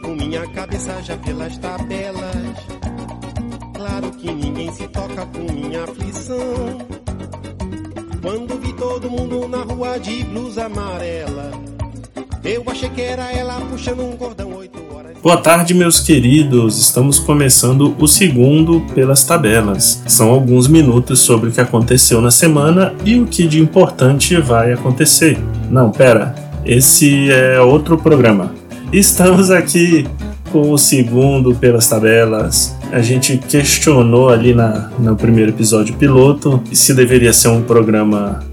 Com minha cabeça já pelas tabelas. Claro que ninguém se toca com minha aflição. Quando vi todo mundo na rua de blusa amarela, eu achei que era ela puxando um cordão oito. Boa tarde, meus queridos. Estamos começando o segundo pelas tabelas. São alguns minutos sobre o que aconteceu na semana e o que de importante vai acontecer. Não, pera. Esse é outro programa. Estamos aqui com o segundo pelas tabelas. A gente questionou ali na, no primeiro episódio piloto se deveria ser um programa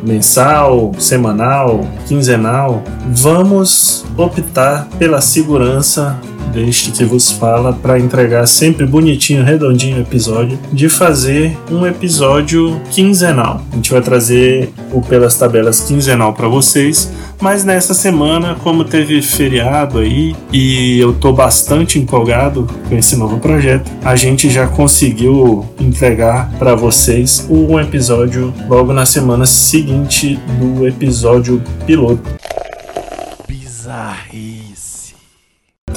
mensal, semanal, quinzenal. Vamos optar pela segurança deste que vos fala para entregar sempre bonitinho, redondinho o episódio, de fazer um episódio quinzenal. A gente vai trazer o pelas tabelas quinzenal para vocês mas nessa semana, como teve feriado aí e eu tô bastante empolgado com esse novo projeto, a gente já conseguiu entregar para vocês um episódio logo na semana seguinte do episódio piloto. Bizarrice.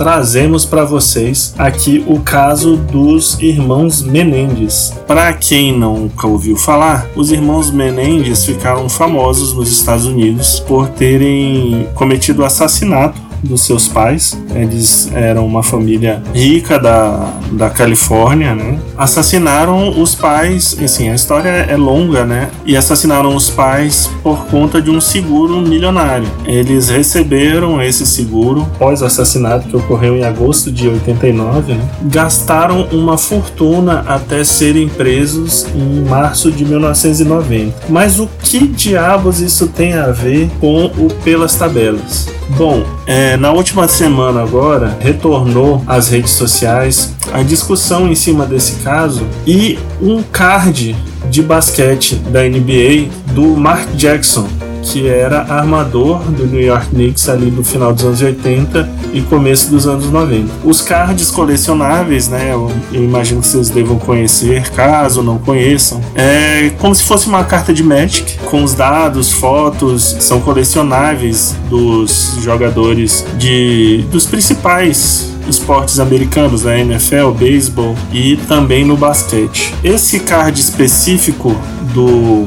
Trazemos para vocês aqui o caso dos irmãos Menendez. Para quem nunca ouviu falar, os irmãos Menendez ficaram famosos nos Estados Unidos por terem cometido assassinato dos seus pais. Eles eram uma família rica da, da Califórnia, né? Assassinaram os pais, assim, a história é longa, né? E assassinaram os pais por conta de um seguro milionário. Eles receberam esse seguro pós assassinato que ocorreu em agosto de 89, né? Gastaram uma fortuna até serem presos em março de 1990. Mas o que diabos isso tem a ver com o Pelas Tabelas? Bom, é, na última semana agora retornou às redes sociais a discussão em cima desse caso e um card de basquete da NBA do Mark Jackson, que era armador do New York Knicks ali no final dos anos 80 e começo dos anos 90. Os cards colecionáveis, né, eu, imagino que vocês devam conhecer, caso não conheçam, é como se fosse uma carta de Magic com os dados, fotos, são colecionáveis dos jogadores de dos principais esportes americanos, né? NFL, beisebol e também no basquete. Esse card específico do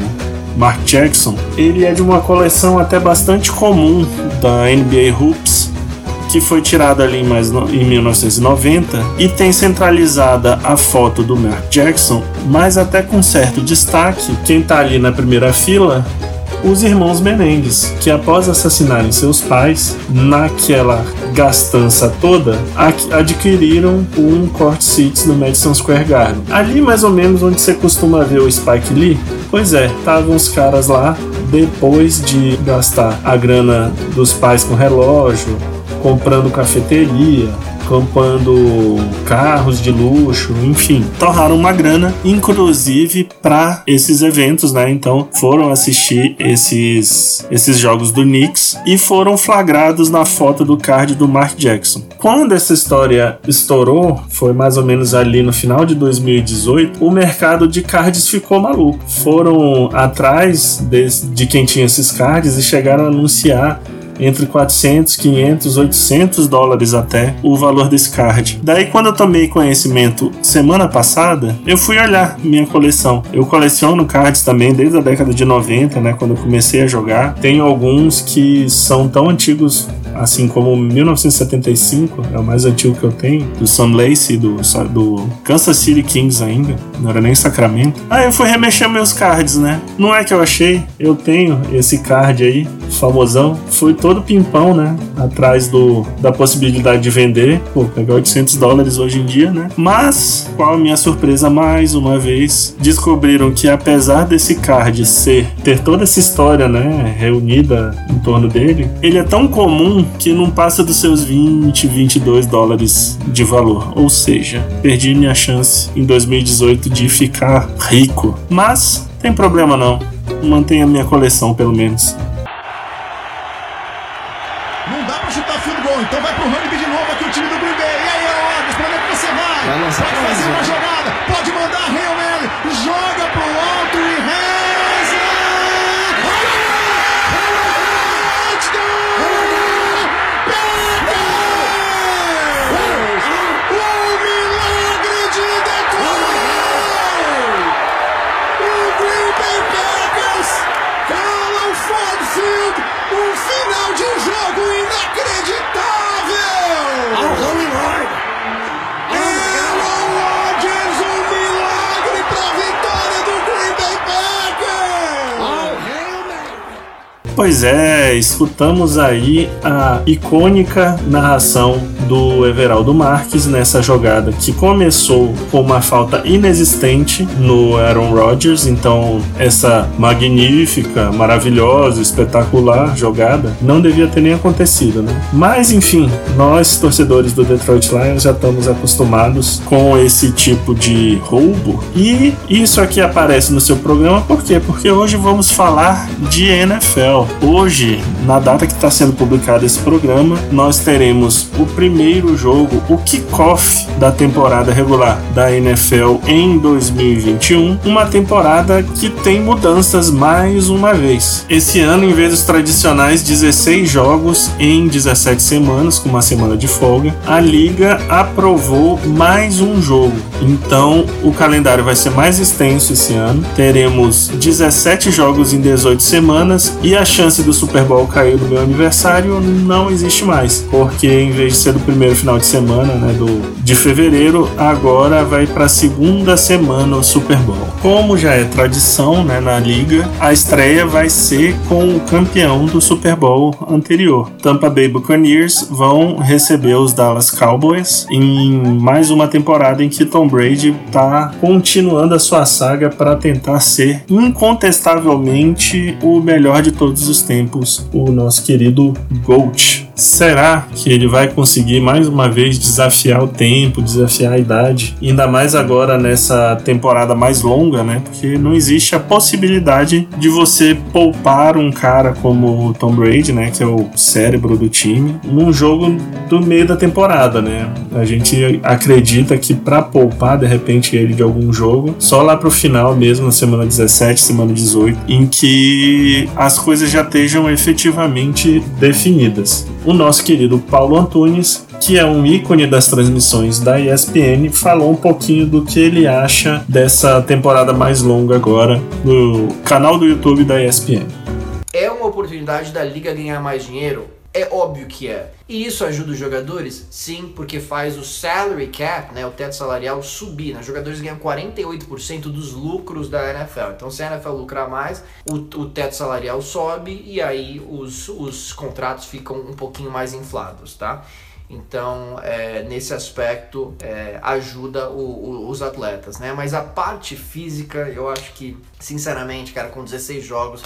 Mark Jackson, ele é de uma coleção até bastante comum da NBA Hoops, que foi tirada ali em, mais em 1990 e tem centralizada a foto do Mark Jackson, mas até com certo destaque, quem tá ali na primeira fila os irmãos Menendez, que após assassinarem seus pais, naquela gastança toda, adquiriram um Court Seats no Madison Square Garden. Ali, mais ou menos, onde você costuma ver o Spike Lee, pois é, estavam os caras lá depois de gastar a grana dos pais com relógio, comprando cafeteria, comprando carros de luxo, enfim, torraram uma grana, inclusive para esses eventos, né? Então foram assistir esses, esses jogos do Knicks e foram flagrados na foto do card do Mark Jackson. Quando essa história estourou, foi mais ou menos ali no final de 2018, o mercado de cards ficou maluco. Foram atrás de, de quem tinha esses cards e chegaram a anunciar entre 400, 500, 800 dólares até o valor desse card. Daí, quando eu tomei conhecimento semana passada, eu fui olhar minha coleção. Eu coleciono cards também desde a década de 90, né, quando eu comecei a jogar. Tenho alguns que são tão antigos assim como 1975, é o mais antigo que eu tenho, do Sam Lacey, do, do Kansas City Kings ainda, não era nem Sacramento. Aí eu fui remexer meus cards, né? Não é que eu achei, eu tenho esse card aí, famosão, fui todo pimpão, né? Atrás do, da possibilidade de vender, pô, pegar 800 dólares hoje em dia, né? Mas, qual a minha surpresa mais uma vez, descobriram que apesar desse card ser, ter toda essa história, né, reunida em torno dele, ele é tão comum que não passa dos seus 20, 22 dólares de valor. Ou seja, perdi minha chance em 2018 de ficar rico. Mas tem problema não. Mantenha minha coleção pelo menos. Pois é, escutamos aí a icônica narração do Everaldo Marques nessa jogada que começou com uma falta inexistente no Aaron Rodgers, então essa magnífica, maravilhosa, espetacular jogada não devia ter nem acontecido, né? Mas enfim, nós torcedores do Detroit Lions já estamos acostumados com esse tipo de roubo e isso aqui aparece no seu programa por quê? Porque hoje vamos falar de NFL. Hoje, na data que está sendo publicado esse programa, nós teremos o primeiro jogo, o kickoff da temporada regular da NFL em 2021. Uma temporada que tem mudanças mais uma vez. Esse ano, em vez dos tradicionais 16 jogos em 17 semanas, com uma semana de folga, a liga aprovou mais um jogo. Então, o calendário vai ser mais extenso esse ano. Teremos 17 jogos em 18 semanas e a chance do Super Bowl cair no meu aniversário não existe mais, porque em vez de ser do primeiro final de semana, né, do de fevereiro, agora vai para a segunda semana o Super Bowl. Como já é tradição, né, na liga, a estreia vai ser com o campeão do Super Bowl anterior. Tampa Bay Buccaneers vão receber os Dallas Cowboys em mais uma temporada em que Tom Brady está continuando a sua saga para tentar ser incontestavelmente o melhor de todos os tempos, o nosso querido GOAT. Será que ele vai conseguir mais uma vez desafiar o tempo, desafiar a idade? Ainda mais agora nessa temporada mais longa, né? Porque não existe a possibilidade de você poupar um cara como o Tom Brady, né? Que é o cérebro do time, num jogo do meio da temporada, né? A gente acredita que para poupar de repente ele de algum jogo, só lá pro final mesmo, na semana 17, semana 18, em que as coisas já estejam efetivamente definidas o nosso querido Paulo Antunes, que é um ícone das transmissões da ESPN, falou um pouquinho do que ele acha dessa temporada mais longa agora no canal do YouTube da ESPN. É uma oportunidade da liga ganhar mais dinheiro? É óbvio que é. E isso ajuda os jogadores? Sim, porque faz o salary cap, né, o teto salarial, subir. Né? Os jogadores ganham 48% dos lucros da NFL. Então, se a NFL lucrar mais, o, o teto salarial sobe e aí os, os contratos ficam um pouquinho mais inflados, tá? Então, é, nesse aspecto, é, ajuda o, o, os atletas, né? Mas a parte física, eu acho que, sinceramente, cara, com 16 jogos,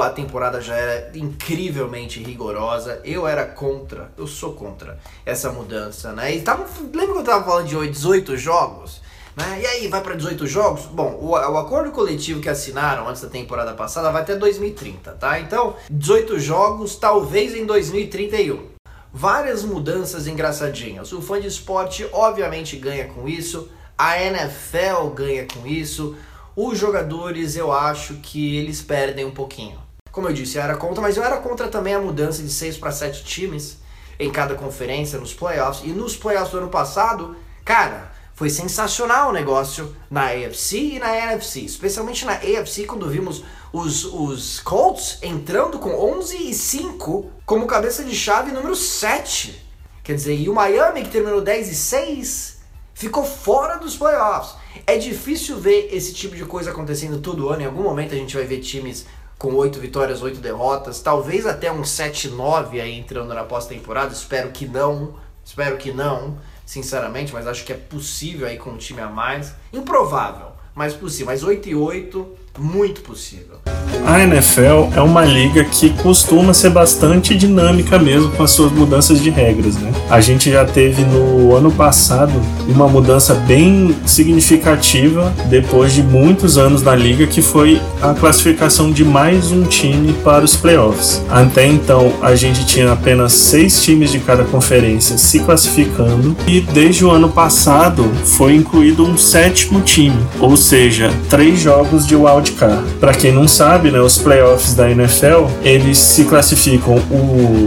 a temporada já era incrivelmente rigorosa. Eu era contra, eu sou contra essa mudança, né? E tava, lembra que eu tava falando de 18 jogos? Né? E aí, vai para 18 jogos? Bom, o, o, acordo coletivo que assinaram antes da temporada passada vai até 2030, tá? Então, 18 jogos, talvez em 2031. Várias mudanças engraçadinhas. O fã de esporte obviamente ganha com isso, a NFL ganha com isso. Os jogadores, eu acho que eles perdem um pouquinho. Como eu disse, eu era contra, mas eu era contra também a mudança de 6 para 7 times em cada conferência nos playoffs. E nos playoffs do ano passado, cara, foi sensacional o negócio na AFC e na NFC. Especialmente na AFC, quando vimos os, os Colts entrando com 11 e 5 como cabeça de chave número 7. Quer dizer, e o Miami, que terminou 10 e 6, ficou fora dos playoffs. É difícil ver esse tipo de coisa acontecendo todo ano. Em algum momento a gente vai ver times com oito vitórias, oito derrotas, talvez até um 7-9 aí entrando na pós-temporada. Espero que não, espero que não, sinceramente, mas acho que é possível aí com um time a mais. Improvável, mas possível. Mas 8 e 8, muito possível. A NFL é uma liga que costuma ser bastante dinâmica mesmo com as suas mudanças de regras, né? A gente já teve no ano passado uma mudança bem significativa depois de muitos anos na liga, que foi a classificação de mais um time para os playoffs. Até então a gente tinha apenas seis times de cada conferência se classificando e desde o ano passado foi incluído um sétimo time, ou seja, três jogos de wildcard. Para quem não sabe, né, os playoffs da NFL, eles se classificam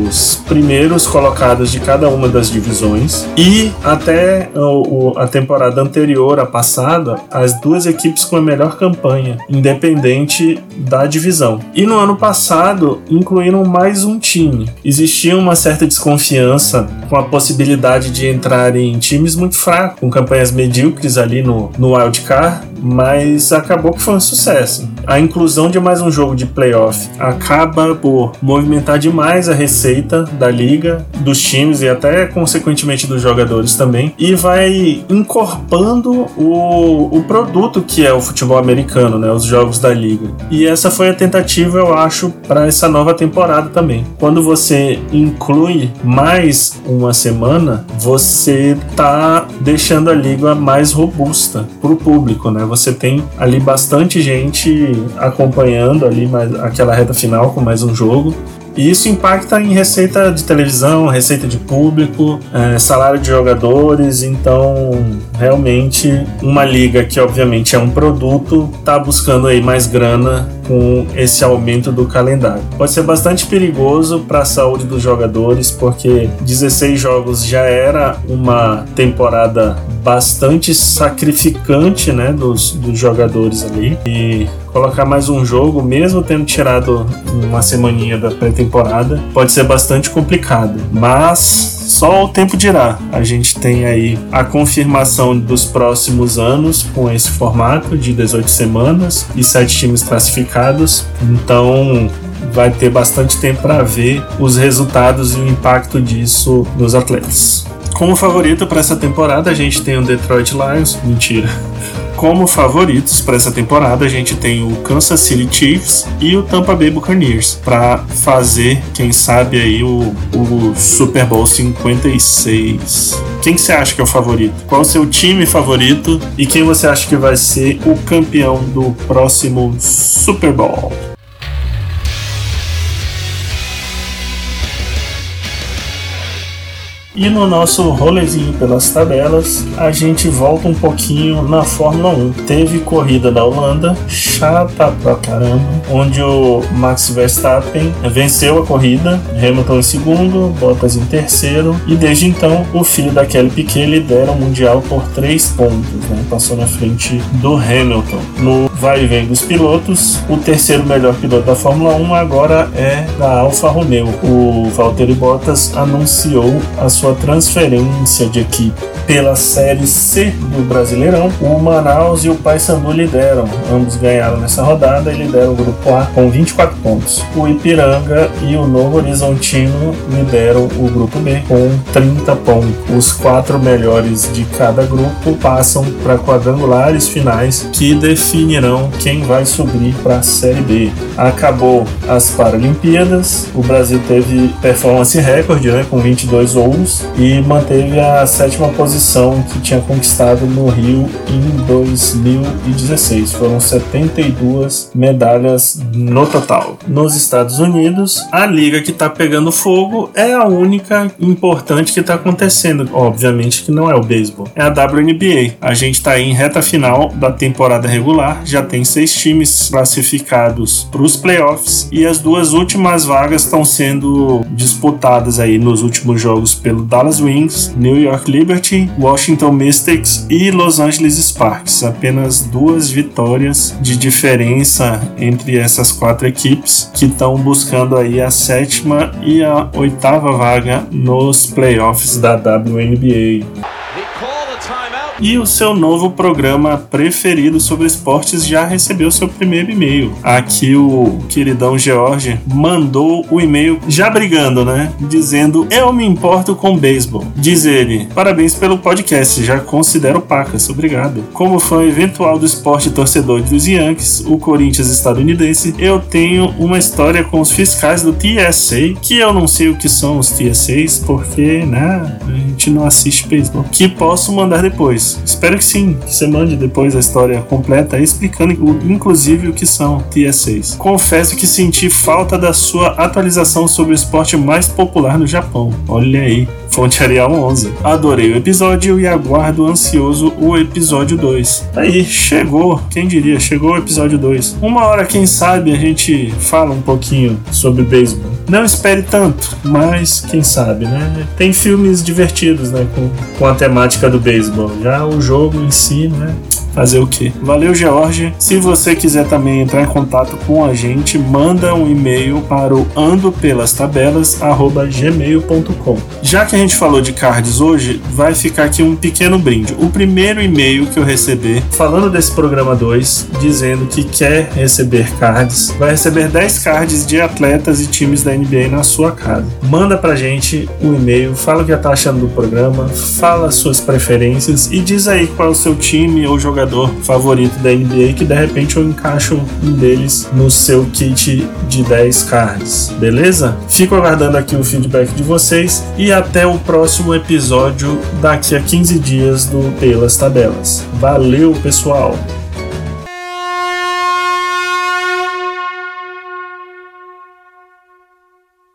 os primeiros colocados de cada uma das divisões e até o, a temporada anterior, a passada, as duas equipes com a melhor campanha, independente da divisão. E no ano passado, incluíram mais um time. Existia uma certa desconfiança com a possibilidade de entrar em times muito fracos, com campanhas medíocres ali no, no wildcard, mas acabou que foi um sucesso acontece? A inclusão de mais um jogo de playoff acaba por movimentar demais a receita da liga, dos times e até consequentemente dos jogadores também, e vai encorpando o, o produto que é o futebol americano, né, os jogos da liga. E essa foi a tentativa, eu acho, para essa nova temporada também. Quando você inclui mais uma semana, você tá deixando a liga mais robusta para o público, né? Você tem ali bastante gente acompanhando ali mais aquela reta final com mais um jogo. E isso impacta em receita de televisão, receita de público, é, salário de jogadores. Então, realmente, uma liga que obviamente é um produto, está buscando aí mais grana com esse aumento do calendário. Pode ser bastante perigoso para a saúde dos jogadores, porque 16 jogos já era uma temporada bastante sacrificante, né, dos, dos jogadores ali. E colocar mais um jogo, mesmo tendo tirado uma semaninha da pré-temporada, pode ser bastante complicado. Mas só o tempo dirá. A gente tem aí a confirmação dos próximos anos com esse formato de 18 semanas e 7 times classificados. Então vai ter bastante tempo para ver os resultados e o impacto disso nos atletas. Como favorito para essa temporada, a gente tem o Detroit Lions. Mentira. Como favoritos para essa temporada, a gente tem o Kansas City Chiefs e o Tampa Bay Buccaneers para fazer, quem sabe aí o, o Super Bowl 56. Quem que você acha que é o favorito? Qual o seu time favorito e quem você acha que vai ser o campeão do próximo Super Bowl? E no nosso rolezinho pelas tabelas, a gente volta um pouquinho na Fórmula 1. Teve corrida da Holanda, chata pra caramba, onde o Max Verstappen venceu a corrida, Hamilton em segundo, Bottas em terceiro, e desde então o filho da Kelly Piquet lidera o Mundial por três pontos, né? passou na frente do Hamilton. No vai e vem dos pilotos, o terceiro melhor piloto da Fórmula 1 agora é da Alfa Romeo. O Valtteri Bottas anunciou a sua sua transferência de equipe pela Série C do Brasileirão, o Manaus e o Paysandu lideram. Ambos ganharam nessa rodada e lideram o grupo A com 24 pontos. O Ipiranga e o Novo Horizontino lideram o grupo B com 30 pontos. Os quatro melhores de cada grupo passam para quadrangulares finais que definirão quem vai subir para a Série B. Acabou as Paralimpíadas, o Brasil teve performance recorde né, com 22 ouros e manteve a sétima posição que tinha conquistado no Rio em 2016. Foram 72 medalhas no total. Nos Estados Unidos, a liga que está pegando fogo é a única importante que está acontecendo. Obviamente que não é o beisebol, é a WNBA. A gente está em reta final da temporada regular, já tem seis times classificados para os playoffs e as duas últimas vagas estão sendo disputadas aí nos últimos jogos pelo Dallas Wings, New York Liberty, Washington Mystics e Los Angeles Sparks. Apenas duas vitórias de diferença entre essas quatro equipes que estão buscando aí a sétima e a oitava vaga nos playoffs da WNBA e o seu novo programa preferido sobre esportes já recebeu seu primeiro e-mail. Aqui o queridão George mandou o e-mail já brigando, né? Dizendo: Eu me importo com beisebol. Diz ele: Parabéns pelo podcast, já considero pacas, obrigado. Como fã eventual do esporte torcedor dos Yankees, o Corinthians estadunidense, eu tenho uma história com os fiscais do TSA, que eu não sei o que são os TSAs, porque, né, a gente não assiste beisebol, que posso mandar depois. Espero que sim, que você mande depois a história completa explicando inclusive o que são TSAs. Confesso que senti falta da sua atualização sobre o esporte mais popular no Japão. Olha aí, Fonte Arial 11. Adorei o episódio e aguardo ansioso o episódio 2. Aí, chegou, quem diria, chegou o episódio 2. Uma hora, quem sabe, a gente fala um pouquinho sobre beisebol. Não espere tanto, mas quem sabe, né? Tem filmes divertidos, né, com, com a temática do beisebol. Já o jogo em si, né? Fazer o quê? Valeu, George. Se você quiser também entrar em contato com a gente, manda um e-mail para o andopelastabelas@gmail.com. Já que a gente falou de cards hoje, vai ficar aqui um pequeno brinde. O primeiro e-mail que eu receber falando desse programa 2, dizendo que quer receber cards, vai receber 10 cards de atletas e times da NBA na sua casa. Manda pra gente o um e-mail, fala o que tá achando do programa, fala suas preferências e diz aí qual é o seu time ou jogador favorito da NBA que de repente eu encaixo um deles no seu kit de 10 cards, beleza? Fico aguardando aqui o feedback de vocês e até o próximo episódio daqui a 15 dias do Pelas Tabelas. Valeu, pessoal!